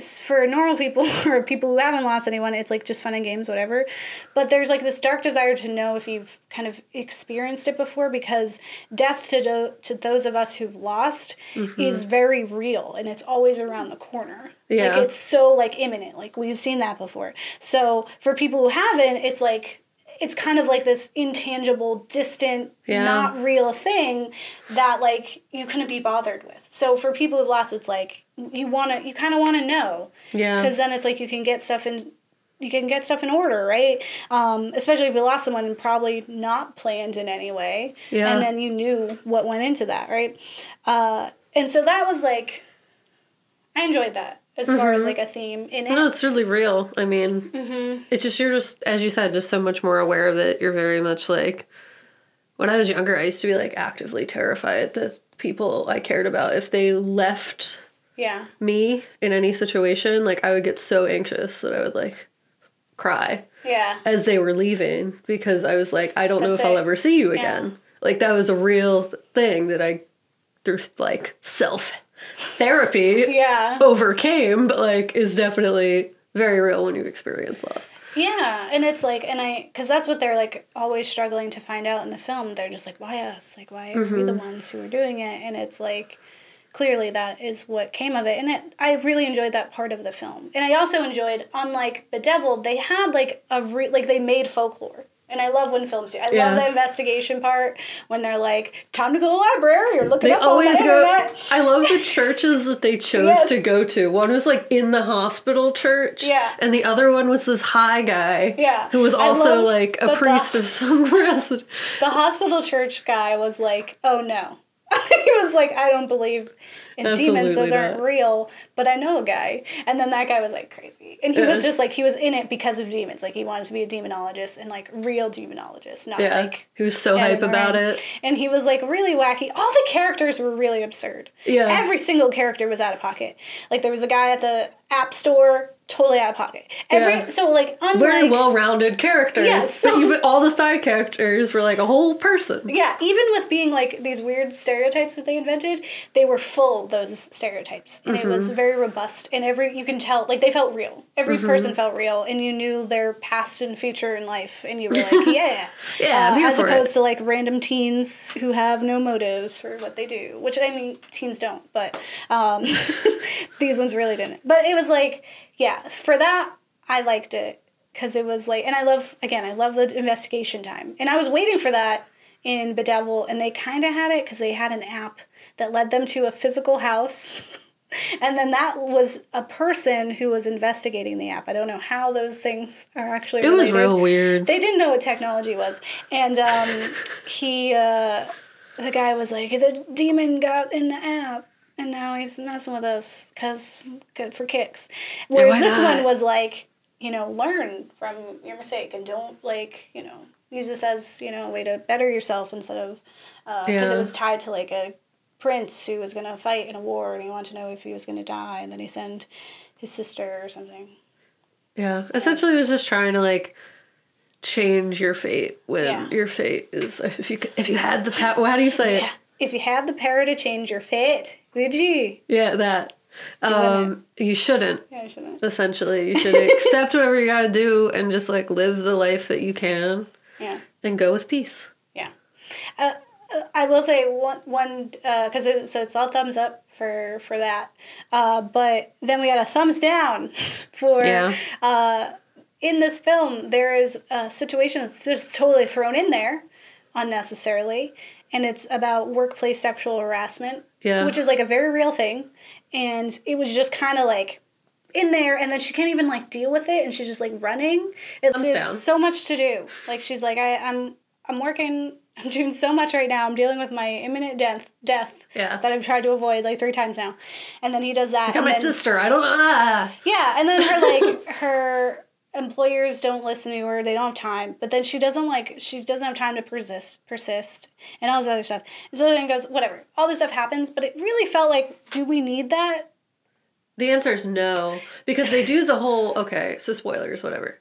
for normal people or people who haven't lost anyone, it's like just fun and games, whatever. But there's like this dark desire to know if you've kind of experienced it before, because death to do, to those of us who've lost mm-hmm. is very real, and it's always around the corner. Yeah. Like it's so like imminent. Like we've seen that before. So for people who haven't, it's like it's kind of like this intangible, distant, Yeah. not real thing that like you couldn't be bothered with. So for people who've lost, it's like you want to, you kind of want to know, yeah, because then it's like you can get stuff in, you can get stuff in order, right? Um, especially if you lost someone and probably not planned in any way, Yeah. and then you knew what went into that, right? Uh, and so that was like, I enjoyed that as far Mm-hmm. as like a theme in it. no, it's really real. I mean, Mm-hmm. it's just you're just as you said, just so much more aware of it. You're very much like when I was younger, I used to be like actively terrified that people I cared about if they left Yeah. me in any situation, like I would get so anxious that I would like cry Yeah. as they were leaving because I was like, I don't know That's if I'll ever see you Yeah. again. Like that was a real thing that I through like self therapy Yeah. overcame, but like is definitely very real when you experience loss. Yeah, and it's like, and I, because that's what they're like always struggling to find out in the film. They're just like, why us? Like, why are we the mm-hmm. ones who are doing it? And it's like, clearly that is what came of it. And it, I really enjoyed that part of the film. And I also enjoyed, unlike Bedeviled, they had like a re- like they made folklore. And I love when films do. I Yeah. love the investigation part when they're like, "Time to go to the library or look it up always on the go. internet." I love the churches that they chose Yes. to go to. One was like in the hospital church. Yeah. And the other one was this high guy. Yeah. Who was also like a that the- priest of some rest. The hospital church guy was like, "Oh no." he was like, "I don't believe in demons; those Absolutely aren't not. real." But I know a guy, and then that guy was like crazy, and he Yeah. was just like he was in it because of demons. Like he wanted to be a demonologist and like real demonologist, not Yeah. like. he was so hype about it. And he was like really wacky. All the characters were really absurd. Yeah. Every single character was out of pocket. Like there was a guy at the app store, totally out of pocket. Every Yeah. so like unlike Very well rounded characters. Yeah, So even all the side characters were like a whole person. Yeah, even with being like these weird stereotypes that they invented, they were full those stereotypes, and it was Mm-hmm. very robust. And every you can tell, like they felt real. Every person felt real, and you knew their past and future in life, and you were like, yeah, Yeah, Uh, as for it. opposed to like random teens who have no motives for what they do. Which I mean, teens don't, but um, these ones really didn't. But it was like, yeah, for that I liked it because it was like, and I love again, I love the investigation time, and I was waiting for that in Bedevil, and they kind of had it because they had an app that led them to a physical house. And then that was a person who was investigating the app. I don't know how those things are actually It was real weird. They didn't know what technology was. And um, he, uh, the guy was like, the demon got in the app. And now he's messing with us because good for kicks. Whereas this not? one was like, you know, learn from your mistake and don't like, you know, use this as, you know, a way to better yourself instead of, uh, because Yeah. it was tied to like a prince who was going to fight in a war and he wanted to know if he was going to die and then he sent his sister or something. Yeah. Essentially, it was just trying to like change your fate when Yeah. your fate is if you if you had the power. How do you say it? If you had the power to change your fate, would you? Yeah, that. Um, you shouldn't. Yeah, I shouldn't. Essentially, you should accept whatever you gotta do and just like live the life that you can Yeah. and go with peace. Yeah. Uh, uh, I will say one one because it, so it's all thumbs up for for that, uh, but then we got a thumbs down for Yeah. uh, in this film. There is a situation that's just totally thrown in there unnecessarily, and it's about workplace sexual harassment, Yeah. which is like a very real thing, and it was just kind of like in there and then she can't even like deal with it and she's just like running it's just so much to do like she's like I, i'm i'm working i'm doing so much right now i'm dealing with my imminent death death Yeah. that i've tried to avoid like three times now and then he does that Got and my then, sister. I don't know. Ah. yeah and then her like her employers don't listen to her they don't have time but then she doesn't like she doesn't have time to persist persist and all this other stuff and so then goes whatever all this stuff happens but it really felt like do we need that The answer is no because they do the whole okay. So spoilers, whatever.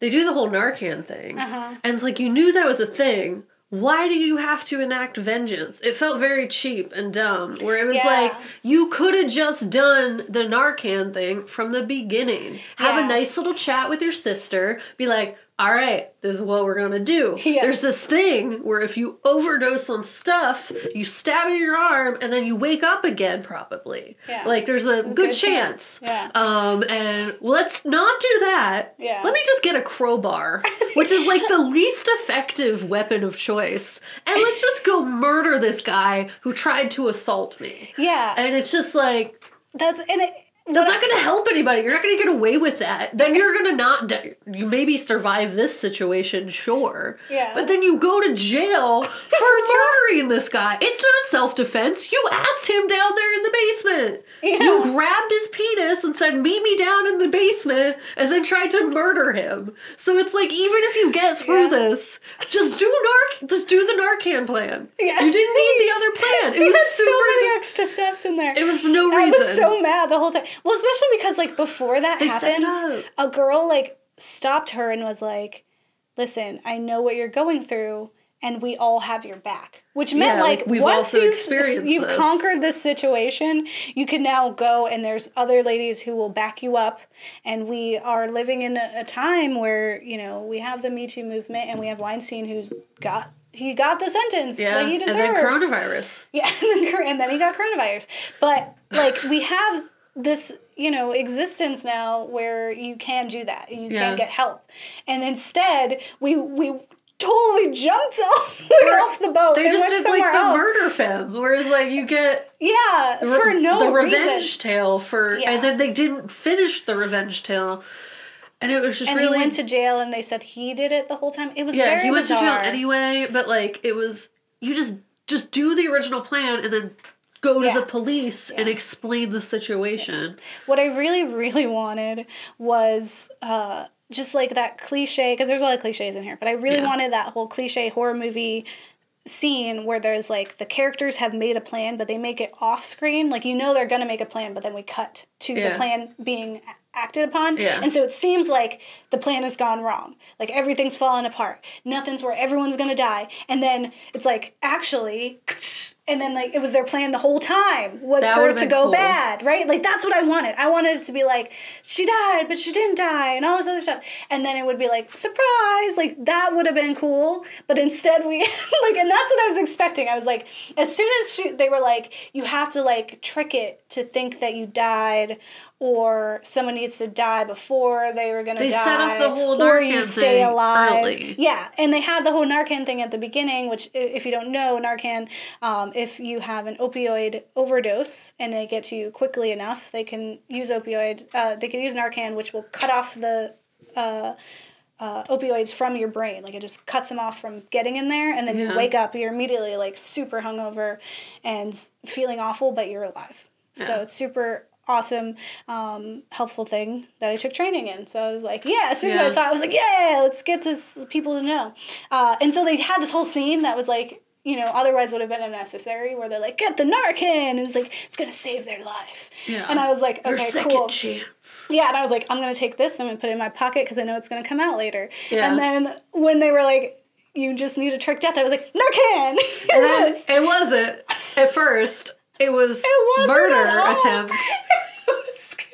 They do the whole Narcan thing, Uh-huh. and it's like you knew that was a thing. Why do you have to enact vengeance? It felt very cheap and dumb. Where it was Yeah. like you could have just done the Narcan thing from the beginning. Have Yeah. a nice little chat with your sister. Be like, all right, this is what we're gonna do. Yeah. There's this thing where if you overdose on stuff, you stab in your arm and then you wake up again, probably. Yeah. Like there's a good, Good chance. chance. Yeah. Um, and let's not do that. Yeah. Let me just get a crowbar, which is like the least effective weapon of choice, and let's just go murder this guy who tried to assault me. yeah And it's just like that's and it that's not going to help anybody. You're not going to get away with that. Then you're going to not. Die. You maybe survive this situation, sure. Yeah. But then you go to jail for murdering this guy. It's not self defense. You asked him down there in the basement. Yeah. You grabbed his penis and said, "Meet me down in the basement," and then tried to murder him. So it's like even if you get through Yeah. this, just do narc. Just do the Narcan plan. Yeah. You didn't need the other plan. She it was had super. so many di- extra steps in there. it was no I reason. was so mad the whole time. Well, especially because like before that They happens, a girl like stopped her and was like, "Listen, I know what you're going through, and we all have your back. Which meant Yeah, like, like, we've once also you've experienced you've this. conquered this situation, you can now go and there's other ladies who will back you up. And we are living in a, a time where you know we have the Me Too movement and we have Weinstein who's got he got the sentence Yeah. that he and deserves. then coronavirus. Yeah, and then, and then he got coronavirus. But like we have this, you know, existence now where you can do that and you Yeah. can get help. And instead, we we totally jumped off, off the boat They just did like the else. murder film, whereas like you get yeah, re- for no the revenge reason. tale for, Yeah. and then they didn't finish the revenge tale, and it was just And really he went to jail, and they said he did it the whole time. It was yeah he went to jail anyway, but like it was you just just do the original plan and then go to Yeah. the police and explain the situation. What I really, really wanted was uh, just like that cliche, because there's a lot of cliches in here, but I really Yeah. wanted that whole cliche horror movie scene where there's like the characters have made a plan, but they make it off screen. Like you know they're gonna make a plan, but then we cut to Yeah. the plan being acted upon. Yeah. And so it seems like the plan has gone wrong. Like everything's fallen apart. Nothing's where everyone's gonna die. And then it's like, actually, and then like it was their plan the whole time was That for it to go cool. bad, right? Like that's what I wanted. I wanted it to be like, she died, but she didn't die, and all this other stuff. And then it would be like, surprise! Like that would have been cool. But instead we like and that's what I was expecting. I was like, as soon as she they were like, you have to like trick it to think that you died or someone needs to die before they were gonna They die. set up the whole or you stay thing alive. early. Yeah, and they had the whole Narcan thing at the beginning, which, if you don't know, Narcan, um, if you have an opioid overdose and they get to you quickly enough, they can use opioid. Uh, they can use Narcan, which will cut off the. Uh, uh, opioids from your brain, like it just cuts them off from getting in there, and then Yeah. you wake up, you're immediately like super hungover and feeling awful, but you're alive. So it's super awesome, um, helpful thing that I took training in. So I was like, yeah, as soon as Yeah. I saw it, I was like, yeah, let's get this people to know. Uh, and so they had this whole scene that was like, you know, otherwise would have been unnecessary, where they're like, get the Narcan, and it's like, it's gonna save their life. Yeah. And I was like, okay, cool. chance. Yeah, and I was like, I'm gonna take this. I'm gonna put it in my pocket because I know it's gonna come out later. Yeah. And then when they were like, you just need a trick death, I was like, Narcan. It And then was. it wasn't at first. It was It murder attempt.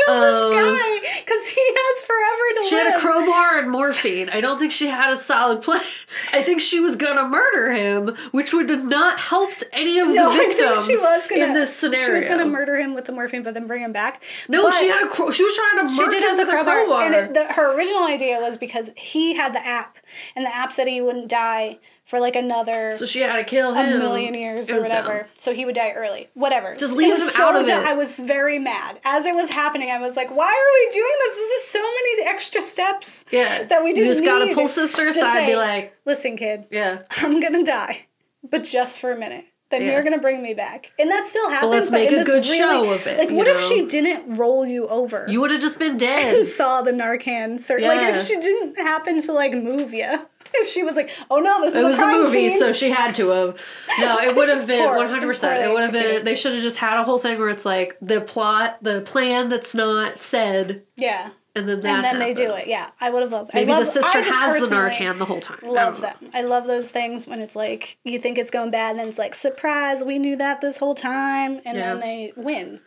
Um, this guy because he has forever to She live. She had a crowbar and morphine. I don't think she had a solid plan. I think she was gonna murder him, which would have not helped any of No, the victims she was gonna, in this scenario. She was gonna murder him with the morphine, but then bring him back. No, But she had a cro- she was trying to She did have the crowbar, crowbar. and it, the, her original idea was because he had the app, and the app said he wouldn't die for like another so she had to kill him a million years or whatever. dumb. So he would die early. Whatever. Just leave him so out of dumb. it. I was very mad. As it was happening, I was like, why are we doing this? This is so many extra steps Yeah, that we do. you just gotta pull sister aside, and be like, listen, kid, yeah, I'm gonna die, but just for a minute. Then Yeah. you're gonna bring me back, and that still happens. let's but make in a good really- show of it, Like, what if she didn't roll you over? you would have just been dead. and saw the Narcan. Cert- Like, if she didn't happen to like move you, if she was like, "Oh no, this is It a was a movie, scene," so she had to have. No, it would have been poor. one It's hundred poorly percent. It would have been. They should have just had a whole thing where it's like the plot, the plan that's not said, yeah. and then that. and then they do it. Yeah, I would have loved. Maybe I love, the sister I has the Narcan the whole time. Love know. them. I love those things when it's like you think it's going bad, and then it's like surprise, we knew that this whole time, and then they win.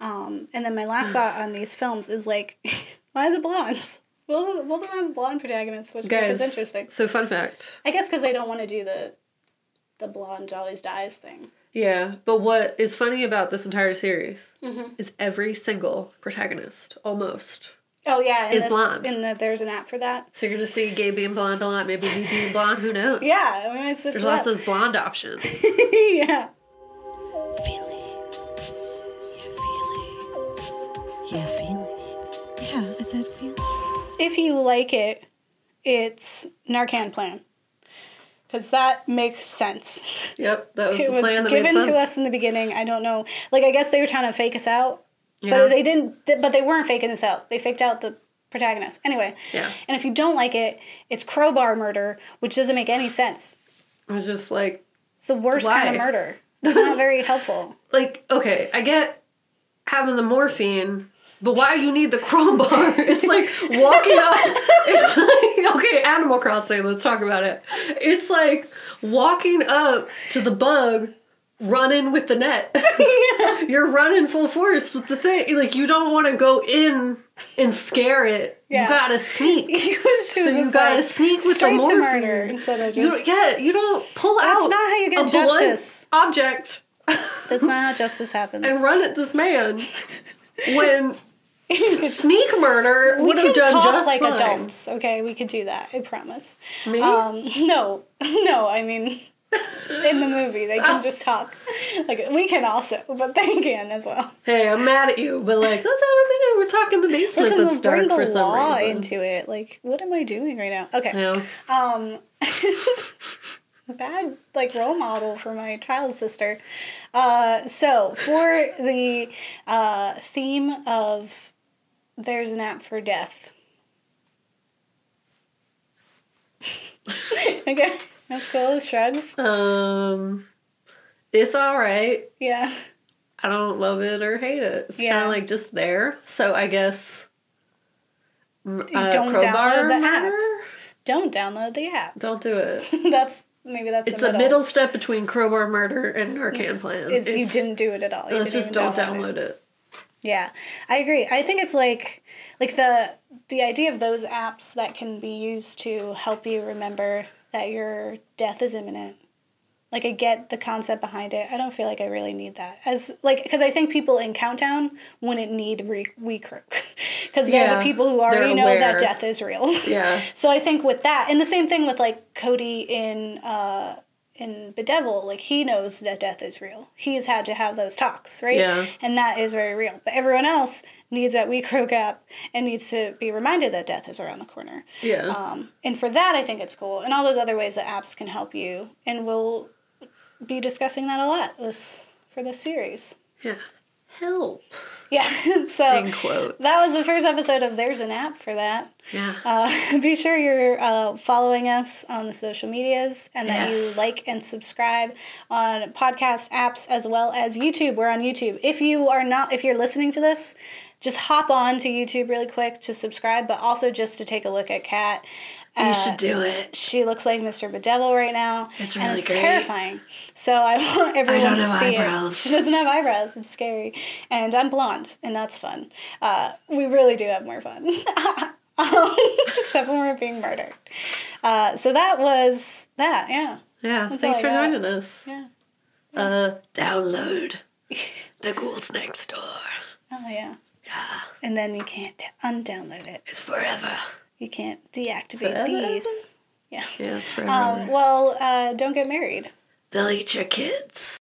Um, and then my last thought on these films is like, why the blondes? Well, well, they have blonde protagonists, which I think Guys, is interesting. so fun fact. I guess because they don't want to do the, the blonde always dies thing. Yeah, but what is funny about this entire series Mm-hmm. is every single protagonist, almost. Oh yeah, in Is this, blonde. In the, there's an app for that. So you're gonna see gay being blonde a lot, maybe me being blonde. Who knows? Yeah, I mean it's There's lots of blonde options. yeah. Feelings. Yeah, feelings. Yeah, feelings. Yeah, I said feelings. If you like it, it's Narcan plan. Because that makes sense. yep, that was It the was plan that given made sense. to us in the beginning. I don't know. Like, I guess they were trying to fake us out. Yeah. But they didn't, but they weren't faking us out. They faked out the protagonist. Anyway. Yeah. And if you don't like it, it's crowbar murder, which doesn't make any sense. I was just like, It's the worst kind of Why? murder. It's not very helpful. like okay, I get having the morphine But why you need the crowbar? It's like walking up. It's like okay, Animal Crossing. Let's talk about it. It's like walking up to the bug, running with the net. You're running full force with the thing. Like you don't want to go in and scare it. Yeah. You gotta sneak. so you gotta sneak with the morphine. murder instead of You just. don't, yeah, you don't pull That's out. not how you get a justice. object That's not how justice happens. and run at this man when sneak murder we would have can done talk just like fine. adults, okay? We could do that. I promise. Me? Um, no, no. I mean, in the movie, they can just talk. Like we can also, but they can as well. hey, I'm mad at you, but like, let's have a minute. We're talking the basement Listen, that's dark the for some law reason. into it. Like, what am I doing right now? Okay. Yeah. Um, bad like role model for my child sister. Uh, so for the uh, theme of there's an app for death. okay, that's cool. Shrugs. Um, it's all right. Yeah. I don't love it or hate it. It's kind of like just there. So I guess. Uh, Don't download the app. Don't download the app. Don't do it. that's maybe that's It's a middle step between crowbar murder and Narcan plan. Is you didn't do it at all. You Let's just don't download it. Yeah, I agree. I think it's like like the the idea of those apps that can be used to help you remember that your death is imminent. Like I get the concept behind it. I don't feel like I really need that as like because I think people in Countdown wouldn't need re- WeCroak because they're Yeah, the people who already know that death is real. Yeah. So I think with that, and the same thing with like Cody in uh in the devil, like he knows that death is real. He's had to have those talks, right? Yeah. And that is very real. But everyone else needs that WeCroak app and needs to be reminded that death is around the corner. Yeah. Um, and for that, I think it's cool. And all those other ways that apps can help you. And we'll be discussing that a lot this for this series. yeah. Help. Yeah. so that was the first episode of There's an App for that. Yeah. Uh, be sure you're uh, following us on the social medias and that you like and subscribe on podcast apps as well as YouTube. We're on YouTube. If you are not, if you're listening to this, just hop on to YouTube really quick to subscribe, but also just to take a look at Kat. You Uh, should do it. She looks like Mr. Bedevil right now. It's and really it's great. terrifying. So I want everyone don't to have see eyebrows. it. She doesn't have eyebrows. It's scary. And I'm blonde, and that's fun. Uh, we really do have more fun. Um, Except when we're being murdered. Uh, so that was that, yeah. Yeah. That's Thanks for got. joining us. Yeah. Uh, download the ghouls next door. Oh, yeah. Yeah. And then you can't undownload it. It's forever. You can't deactivate Forever? these. Yeah. Yeah, it's forever. Um, well, uh, don't get married. They'll eat your kids.